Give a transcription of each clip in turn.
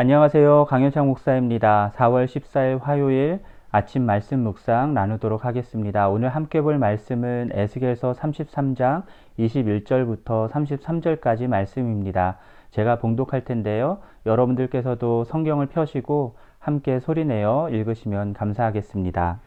안녕하세요. 강현창 목사입니다. 4월 14일 화요일 아침 말씀 묵상 나누도록 하겠습니다. 오늘 함께 볼 말씀은 에스겔서 33장 21절부터 33절까지 말씀입니다. 제가 봉독할 텐데요. 여러분들께서도 성경을 펴시고 함께 소리내어 읽으시면 감사하겠습니다.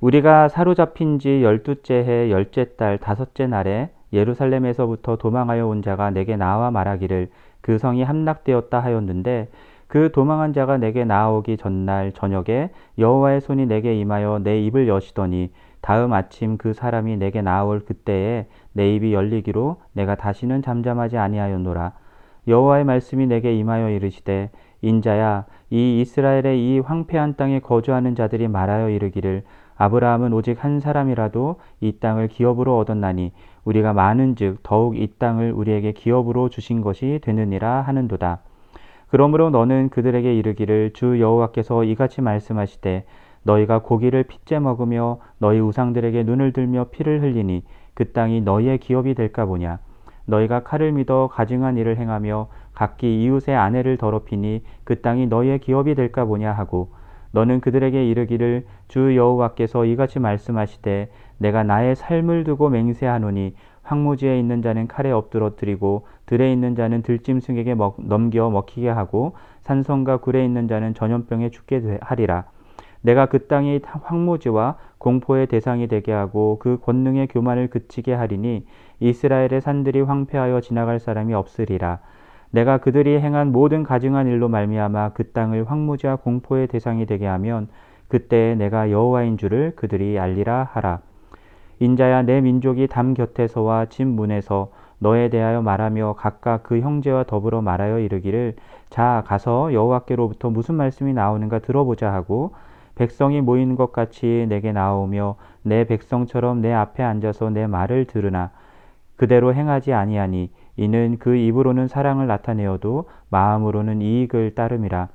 우리가 사로잡힌 지 열두째 해 열째 달 다섯째 날에 예루살렘에서부터 도망하여 온 자가 내게 나와 말하기를 그 성이 함락되었다 하였는데 그 도망한 자가 내게 나오기 전날 저녁에 여호와의 손이 내게 임하여 내 입을 여시더니 다음 아침 그 사람이 내게 나올 그때에 내 입이 열리기로 내가 다시는 잠잠하지 아니하였노라. 여호와의 말씀이 내게 임하여 이르시되 인자야 이 이스라엘의 이 황폐한 땅에 거주하는 자들이 말하여 이르기를 아브라함은 오직 한 사람이라도 이 땅을 기업으로 얻었나니 우리가 많은즉 더욱 이 땅을 우리에게 기업으로 주신 것이 되느니라 하는도다. 그러므로 너는 그들에게 이르기를 주 여호와께서 이같이 말씀하시되 너희가 고기를 핏째 먹으며 너희 우상들에게 눈을 들며 피를 흘리니 그 땅이 너희의 기업이 될까 보냐 너희가 칼을 믿어 가증한 일을 행하며 각기 이웃의 아내를 더럽히니 그 땅이 너희의 기업이 될까 보냐 하고 너는 그들에게 이르기를 주 여호와께서 이같이 말씀하시되 내가 나의 삶을 두고 맹세하노니 황무지에 있는 자는 칼에 엎드러뜨리고 들에 있는 자는 들짐승에게 먹, 넘겨 먹히게 하고 산성과 굴에 있는 자는 전염병에 죽게 하리라. 내가 그 땅이 황무지와 공포의 대상이 되게 하고 그 권능의 교만을 그치게 하리니 이스라엘의 산들이 황폐하여 지나갈 사람이 없으리라. 내가 그들이 행한 모든 가증한 일로 말미암아 그 땅을 황무지와 공포의 대상이 되게 하면 그때 내가 여호와인 줄을 그들이 알리라 하라. 인자야 내 민족이 담 곁에서와 집 문에서 너에 대하여 말하며 각각 그 형제와 더불어 말하여 이르기를 자 가서 여호와께로부터 무슨 말씀이 나오는가 들어보자 하고 백성이 모이는 것 같이 내게 나오며 내 백성처럼 내 앞에 앉아서 내 말을 들으나 그대로 행하지 아니하니 이는 그 입으로는 사랑을 나타내어도 마음으로는 이익을 따름이라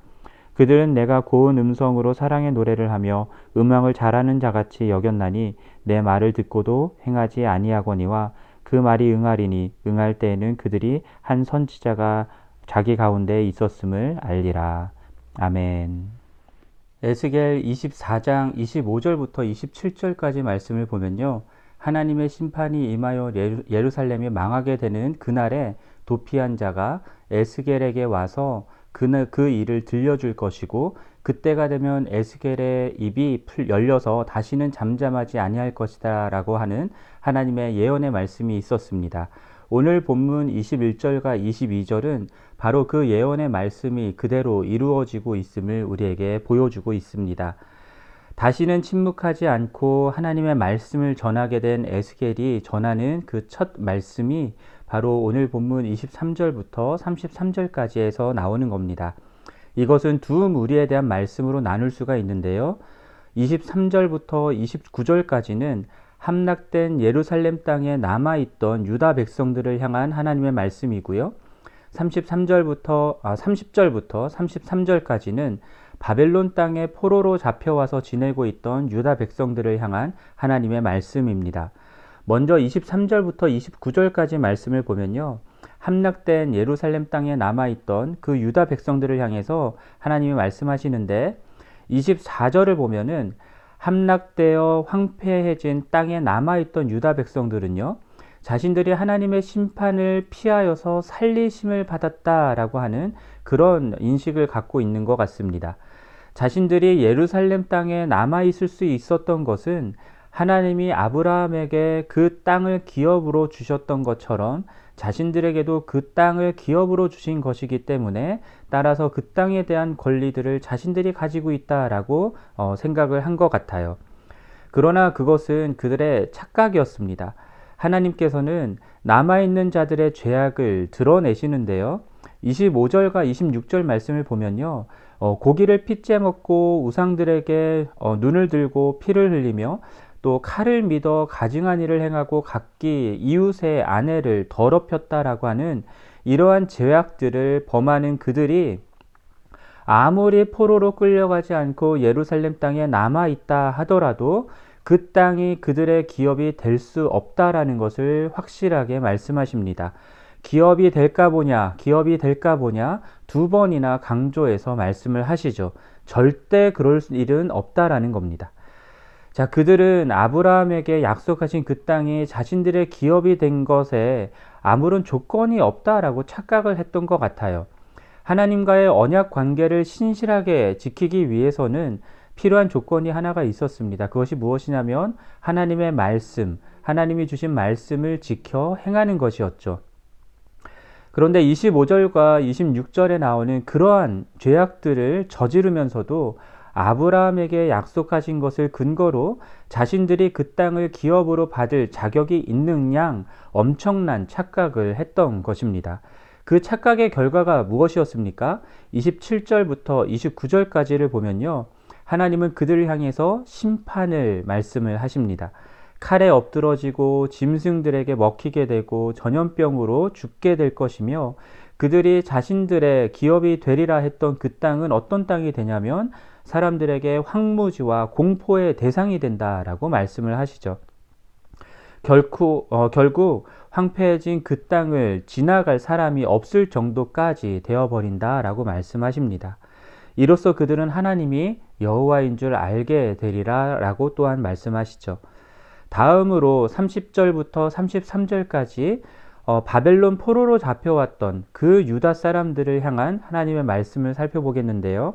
그들은 내가 고운 음성으로 사랑의 노래를 하며 음악을 잘하는 자같이 여겼나니 내 말을 듣고도 행하지 아니하거니와 그 말이 응하리니 응할 때에는 그들이 한 선지자가 자기 가운데 있었음을 알리라. 아멘. 에스겔 24장 25절부터 27절까지 말씀을 보면요. 하나님의 심판이 임하여 예루살렘이 망하게 되는 그날에 도피한 자가 에스겔에게 와서 그는 그 일을 들려줄 것이고 그때가 되면 에스겔의 입이 열려서 다시는 잠잠하지 아니할 것이다라고 하는 하나님의 예언의 말씀이 있었습니다. 오늘 본문 21절과 22절은 바로 그 예언의 말씀이 그대로 이루어지고 있음을 우리에게 보여주고 있습니다. 다시는 침묵하지 않고 하나님의 말씀을 전하게 된 에스겔이 전하는 그 첫 말씀이 바로 오늘 본문 23절부터 33절까지에서 나오는 겁니다. 이것은 두 무리에 대한 말씀으로 나눌 수가 있는데요. 23절부터 29절까지는 함락된 예루살렘 땅에 남아있던 유다 백성들을 향한 하나님의 말씀이고요. 33절부터, 아, 30절부터 33절까지는 바벨론 땅에 포로로 잡혀와서 지내고 있던 유다 백성들을 향한 하나님의 말씀입니다. 먼저 23절부터 29절까지 말씀을 보면요. 함락된 예루살렘 땅에 남아있던 그 유다 백성들을 향해서 하나님이 말씀하시는데 24절을 보면은 함락되어 황폐해진 땅에 남아있던 유다 백성들은요. 자신들이 하나님의 심판을 피하여서 살리심을 받았다라고 하는 그런 인식을 갖고 있는 것 같습니다. 자신들이 예루살렘 땅에 남아 있을 수 있었던 것은 하나님이 아브라함에게 그 땅을 기업으로 주셨던 것처럼 자신들에게도 그 땅을 기업으로 주신 것이기 때문에 따라서 그 땅에 대한 권리들을 자신들이 가지고 있다라고 어, 생각을 한 것 같아요. 그러나 그것은 그들의 착각이었습니다. 하나님께서는 남아있는 자들의 죄악을 드러내시는데요. 25절과 26절 말씀을 보면요. 어, 고기를 핏째 먹고 우상들에게 어, 눈을 들고 피를 흘리며 또 칼을 믿어 가증한 일을 행하고 각기 이웃의 아내를 더럽혔다라고 하는 이러한 죄악들을 범하는 그들이 아무리 포로로 끌려가지 않고 예루살렘 땅에 남아 있다 하더라도 그 땅이 그들의 기업이 될 수 없다라는 것을 확실하게 말씀하십니다. 기업이 될까 보냐, 기업이 될까 보냐 두 번이나 강조해서 말씀을 하시죠. 절대 그럴 일은 없다라는 겁니다. 자, 그들은 아브라함에게 약속하신 그 땅이 자신들의 기업이 된 것에 아무런 조건이 없다라고 착각을 했던 것 같아요. 하나님과의 언약 관계를 신실하게 지키기 위해서는 필요한 조건이 하나가 있었습니다. 그것이 무엇이냐면 하나님의 말씀, 하나님이 주신 말씀을 지켜 행하는 것이었죠. 그런데 25절과 26절에 나오는 그러한 죄악들을 저지르면서도 아브라함에게 약속하신 것을 근거로 자신들이 그 땅을 기업으로 받을 자격이 있는 양 엄청난 착각을 했던 것입니다. 그 착각의 결과가 무엇이었습니까? 27절부터 29절까지를 보면요. 하나님은 그들을 향해서 심판을 말씀을 하십니다. 칼에 엎드러지고 짐승들에게 먹히게 되고 전염병으로 죽게 될 것이며 그들이 자신들의 기업이 되리라 했던 그 땅은 어떤 땅이 되냐면 사람들에게 황무지와 공포의 대상이 된다라고 말씀을 하시죠. 결코, 어, 결국 황폐해진 그 땅을 지나갈 사람이 없을 정도까지 되어버린다라고 말씀하십니다. 이로써 그들은 하나님이 여호와인 줄 알게 되리라라고 또한 말씀하시죠. 다음으로 30절부터 33절까지 어, 바벨론 포로로 잡혀왔던 그 유다 사람들을 향한 하나님의 말씀을 살펴보겠는데요.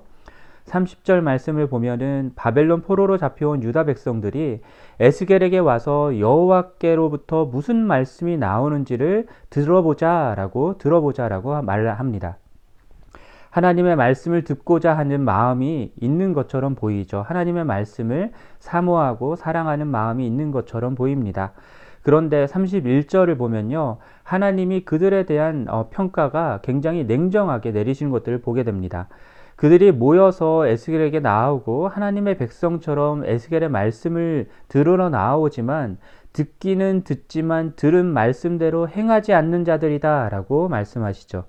30절 말씀을 보면은 바벨론 포로로 잡혀온 유다 백성들이 에스겔에게 와서 여호와께로부터 무슨 말씀이 나오는지를 들어보자라고 들어보자라고 말합니다. 하나님의 말씀을 듣고자 하는 마음이 있는 것처럼 보이죠. 하나님의 말씀을 사모하고 사랑하는 마음이 있는 것처럼 보입니다. 그런데 31절을 보면요. 하나님이 그들에 대한 어, 평가가 굉장히 냉정하게 내리시는 것들을 보게 됩니다. 그들이 모여서 에스겔에게 나오고 하나님의 백성처럼 에스겔의 말씀을 들으러 나오지만 듣기는 듣지만 들은 말씀대로 행하지 않는 자들이다라고 말씀하시죠.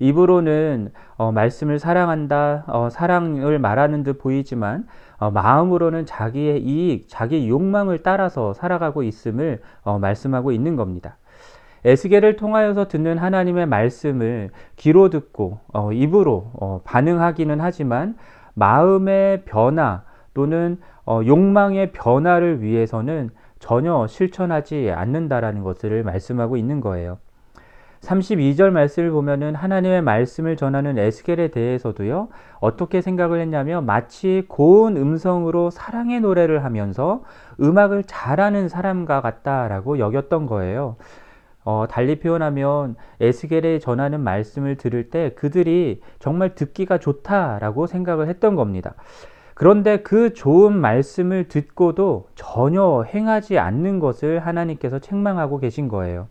입으로는 어, 말씀을 사랑한다, 어, 사랑을 말하는 듯 보이지만 어, 마음으로는 자기의 이익, 자기 욕망을 따라서 살아가고 있음을 어, 말씀하고 있는 겁니다. 에스겔을 통하여서 듣는 하나님의 말씀을 귀로 듣고 어, 입으로 어, 반응하기는 하지만 마음의 변화 또는 어, 욕망의 변화를 위해서는 전혀 실천하지 않는다라는 것을 말씀하고 있는 거예요. 32절 말씀을 보면은 하나님의 말씀을 전하는 에스겔에 대해서도요, 어떻게 생각을 했냐면 마치 고운 음성으로 사랑의 노래를 하면서 음악을 잘하는 사람과 같다라고 여겼던 거예요. 어, 달리 표현하면 에스겔에 전하는 말씀을 들을 때 그들이 정말 듣기가 좋다라고 생각을 했던 겁니다. 그런데 그 좋은 말씀을 듣고도 전혀 행하지 않는 것을 하나님께서 책망하고 계신 거예요.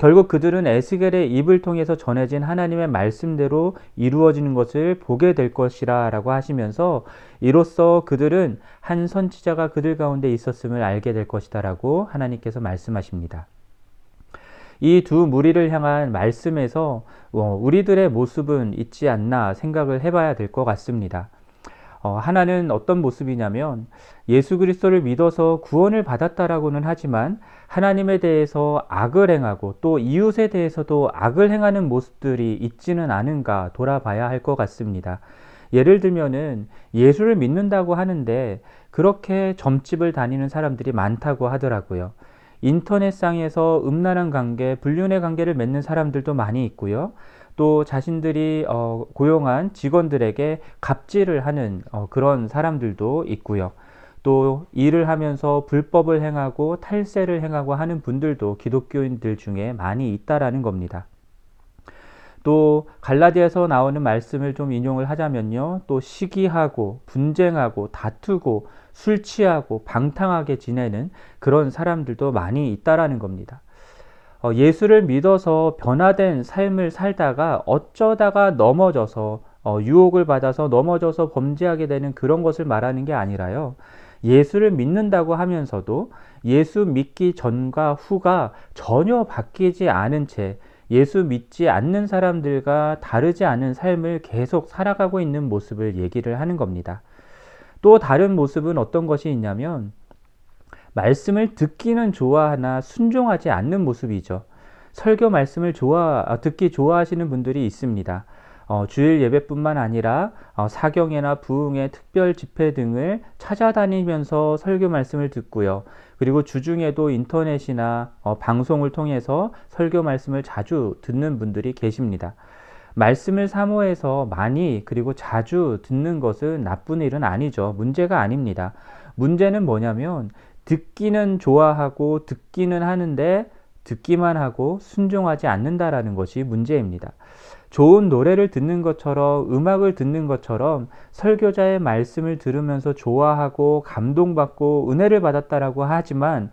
결국 그들은 에스겔의 입을 통해서 전해진 하나님의 말씀대로 이루어지는 것을 보게 될 것이라 라고 하시면서 이로써 그들은 한 선지자가 그들 가운데 있었음을 알게 될 것이다 라고 하나님께서 말씀하십니다. 이 두 무리를 향한 말씀에서 어, 우리들의 모습은 있지 않나 생각을 해봐야 될 것 같습니다. 어, 하나는 어떤 모습이냐면 예수 그리스도를 믿어서 구원을 받았다라고는 하지만 하나님에 대해서 악을 행하고 또 이웃에 대해서도 악을 행하는 모습들이 있지는 않은가 돌아봐야 할 것 같습니다. 예를 들면은 예수를 믿는다고 하는데 그렇게 점집을 다니는 사람들이 많다고 하더라고요. 인터넷상에서 음란한 관계, 불륜의 관계를 맺는 사람들도 많이 있고요. 또 자신들이 어, 고용한 직원들에게 갑질을 하는 어, 그런 사람들도 있고요. 또 일을 하면서 불법을 행하고 탈세를 행하고 하는 분들도 기독교인들 중에 많이 있다라는 겁니다. 또 갈라디아에서 나오는 말씀을 좀 인용을 하자면요. 또 시기하고 분쟁하고 다투고 술 취하고 방탕하게 지내는 그런 사람들도 많이 있다라는 겁니다. 어, 예수를 믿어서 변화된 삶을 살다가 어쩌다가 넘어져서 어, 유혹을 받아서 넘어져서 범죄하게 되는 그런 것을 말하는 게 아니라요. 예수를 믿는다고 하면서도 예수 믿기 전과 후가 전혀 바뀌지 않은 채 예수 믿지 않는 사람들과 다르지 않은 삶을 계속 살아가고 있는 모습을 얘기를 하는 겁니다. 또 다른 모습은 어떤 것이 있냐면 말씀을 듣기는 좋아하나 순종하지 않는 모습이죠. 설교 말씀을 좋아 어, 듣기 좋아하시는 분들이 있습니다. 어, 주일 예배뿐만 아니라 어, 사경회나 부흥회, 특별 집회 등을 찾아다니면서 설교 말씀을 듣고요. 그리고 주중에도 인터넷이나 어, 방송을 통해서 설교 말씀을 자주 듣는 분들이 계십니다. 말씀을 사모해서 많이 그리고 자주 듣는 것은 나쁜 일은 아니죠. 문제가 아닙니다. 문제는 뭐냐면 듣기는 좋아하고 듣기는 하는데 듣기만 하고 순종하지 않는다라는 것이 문제입니다. 좋은 노래를 듣는 것처럼 음악을 듣는 것처럼 설교자의 말씀을 들으면서 좋아하고 감동받고 은혜를 받았다라고 하지만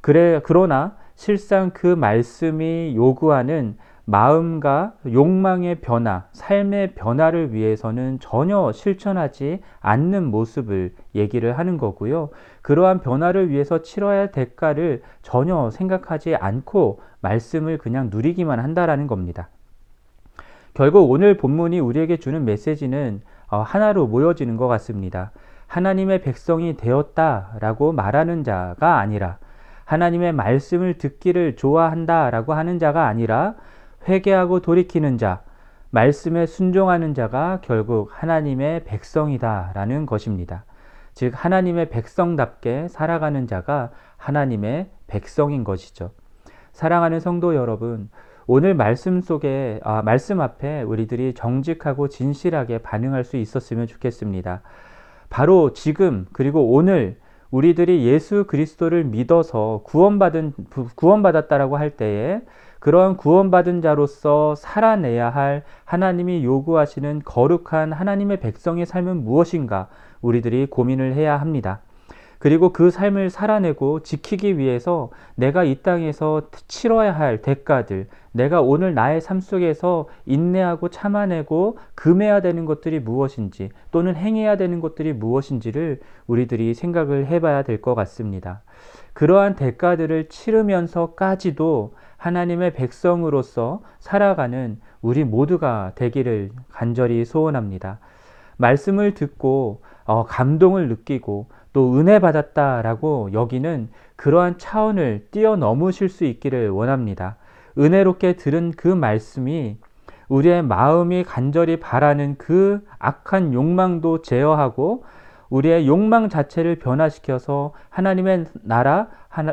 그래 그러나 실상 그 말씀이 요구하는 마음과 욕망의 변화, 삶의 변화를 위해서는 전혀 실천하지 않는 모습을 얘기를 하는 거고요. 그러한 변화를 위해서 치러야 할 대가를 전혀 생각하지 않고 말씀을 그냥 누리기만 한다라는 겁니다. 결국 오늘 본문이 우리에게 주는 메시지는 어, 하나로 모여지는 것 같습니다. 하나님의 백성이 되었다라고 말하는 자가 아니라 하나님의 말씀을 듣기를 좋아한다라고 하는 자가 아니라 회개하고 돌이키는 자, 말씀에 순종하는 자가 결국 하나님의 백성이다라는 것입니다. 즉 하나님의 백성답게 살아가는 자가 하나님의 백성인 것이죠. 사랑하는 성도 여러분, 오늘 말씀 속에 아, 말씀 앞에 우리들이 정직하고 진실하게 반응할 수 있었으면 좋겠습니다. 바로 지금 그리고 오늘 우리들이 예수 그리스도를 믿어서 구원받은 구원받았다라고 할 때에 그런 구원받은 자로서 살아내야 할 하나님이 요구하시는 거룩한 하나님의 백성의 삶은 무엇인가 우리들이 고민을 해야 합니다. 그리고 그 삶을 살아내고 지키기 위해서 내가 이 땅에서 치러야 할 대가들, 내가 오늘 나의 삶 속에서 인내하고 참아내고 금해야 되는 것들이 무엇인지 또는 행해야 되는 것들이 무엇인지를 우리들이 생각을 해봐야 될 것 같습니다. 그러한 대가들을 치르면서까지도 하나님의 백성으로서 살아가는 우리 모두가 되기를 간절히 소원합니다. 말씀을 듣고 어, 감동을 느끼고 또 은혜 받았다라고 여기는 그러한 차원을 뛰어넘으실 수 있기를 원합니다. 은혜롭게 들은 그 말씀이 우리의 마음이 간절히 바라는 그 악한 욕망도 제어하고 우리의 욕망 자체를 변화시켜서 하나님의 나라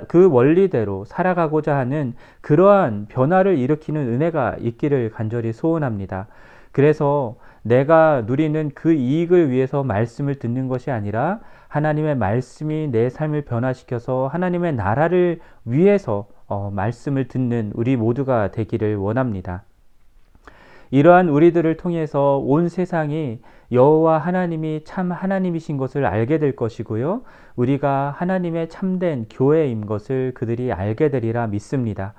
그 원리대로 살아가고자 하는 그러한 변화를 일으키는 은혜가 있기를 간절히 소원합니다. 그래서 내가 누리는 그 이익을 위해서 말씀을 듣는 것이 아니라 하나님의 말씀이 내 삶을 변화시켜서 하나님의 나라를 위해서 어, 말씀을 듣는 우리 모두가 되기를 원합니다. 이러한 우리들을 통해서 온 세상이 여호와 하나님이 참 하나님이신 것을 알게 될 것이고요. 우리가 하나님의 참된 교회인 것을 그들이 알게 되리라 믿습니다.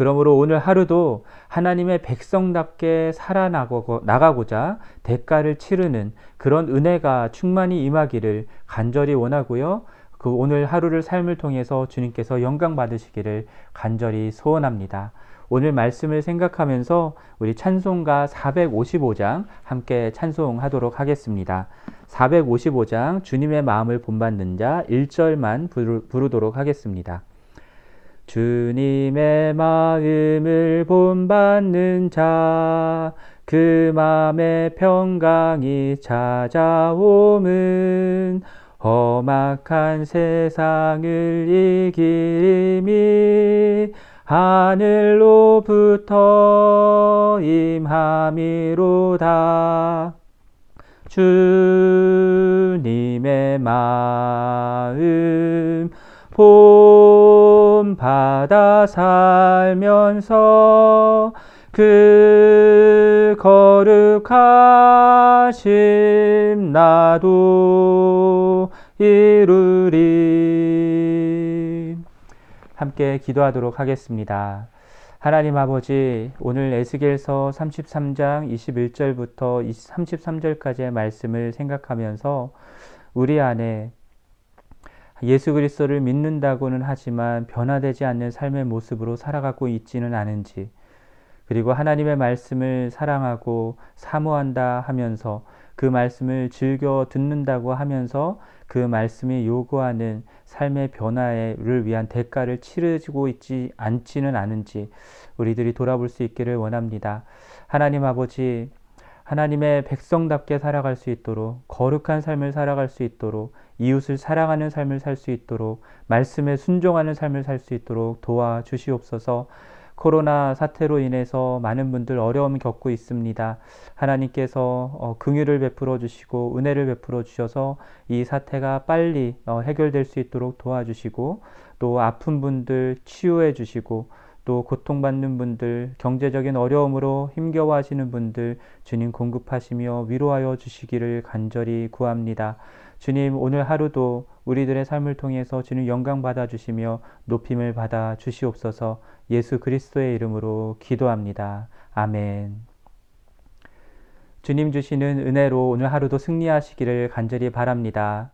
그러므로 오늘 하루도 하나님의 백성답게 살아나가고자 대가를 치르는 그런 은혜가 충만히 임하기를 간절히 원하고요. 그 오늘 하루를 삶을 통해서 주님께서 영광 받으시기를 간절히 소원합니다. 오늘 말씀을 생각하면서 우리 찬송가 455장 함께 찬송하도록 하겠습니다. 455장 주님의 마음을 본받는 자 1절만 부르도록 하겠습니다. 주님의 마음을 본받는 자, 그 마음의 평강이 찾아옴은 험악한 세상을 이기림이 하늘로부터 임함이로다. 주님의 마음 본받아 살면서 그 거룩하심 나도 이루리. 함께 기도하도록 하겠습니다. 하나님 아버지, 오늘 에스겔서 33장 21절부터 33절까지의 말씀을 생각하면서 우리 안에 예수 그리스도를 믿는다고는 하지만 변화되지 않는 삶의 모습으로 살아가고 있지는 않은지, 그리고 하나님의 말씀을 사랑하고 사모한다 하면서 그 말씀을 즐겨 듣는다고 하면서 그 말씀이 요구하는 삶의 변화를 위한 대가를 치르고 있지 않지는 않은지 우리들이 돌아볼 수 있기를 원합니다. 하나님 아버지, 하나님의 백성답게 살아갈 수 있도록 거룩한 삶을 살아갈 수 있도록 이웃을 사랑하는 삶을 살 수 있도록 말씀에 순종하는 삶을 살 수 있도록 도와주시옵소서. 코로나 사태로 인해서 많은 분들 어려움을 겪고 있습니다. 하나님께서 어, 긍휼을 베풀어 주시고 은혜를 베풀어 주셔서 이 사태가 빨리 어, 해결될 수 있도록 도와주시고 또 아픈 분들 치유해 주시고 또 고통받는 분들, 경제적인 어려움으로 힘겨워하시는 분들 주님 공급하시며 위로하여 주시기를 간절히 구합니다. 주님 오늘 하루도 우리들의 삶을 통해서 주님 영광 받아 주시며 높임을 받아 주시옵소서 예수 그리스도의 이름으로 기도합니다. 아멘. 주님 주시는 은혜로 오늘 하루도 승리하시기를 간절히 바랍니다.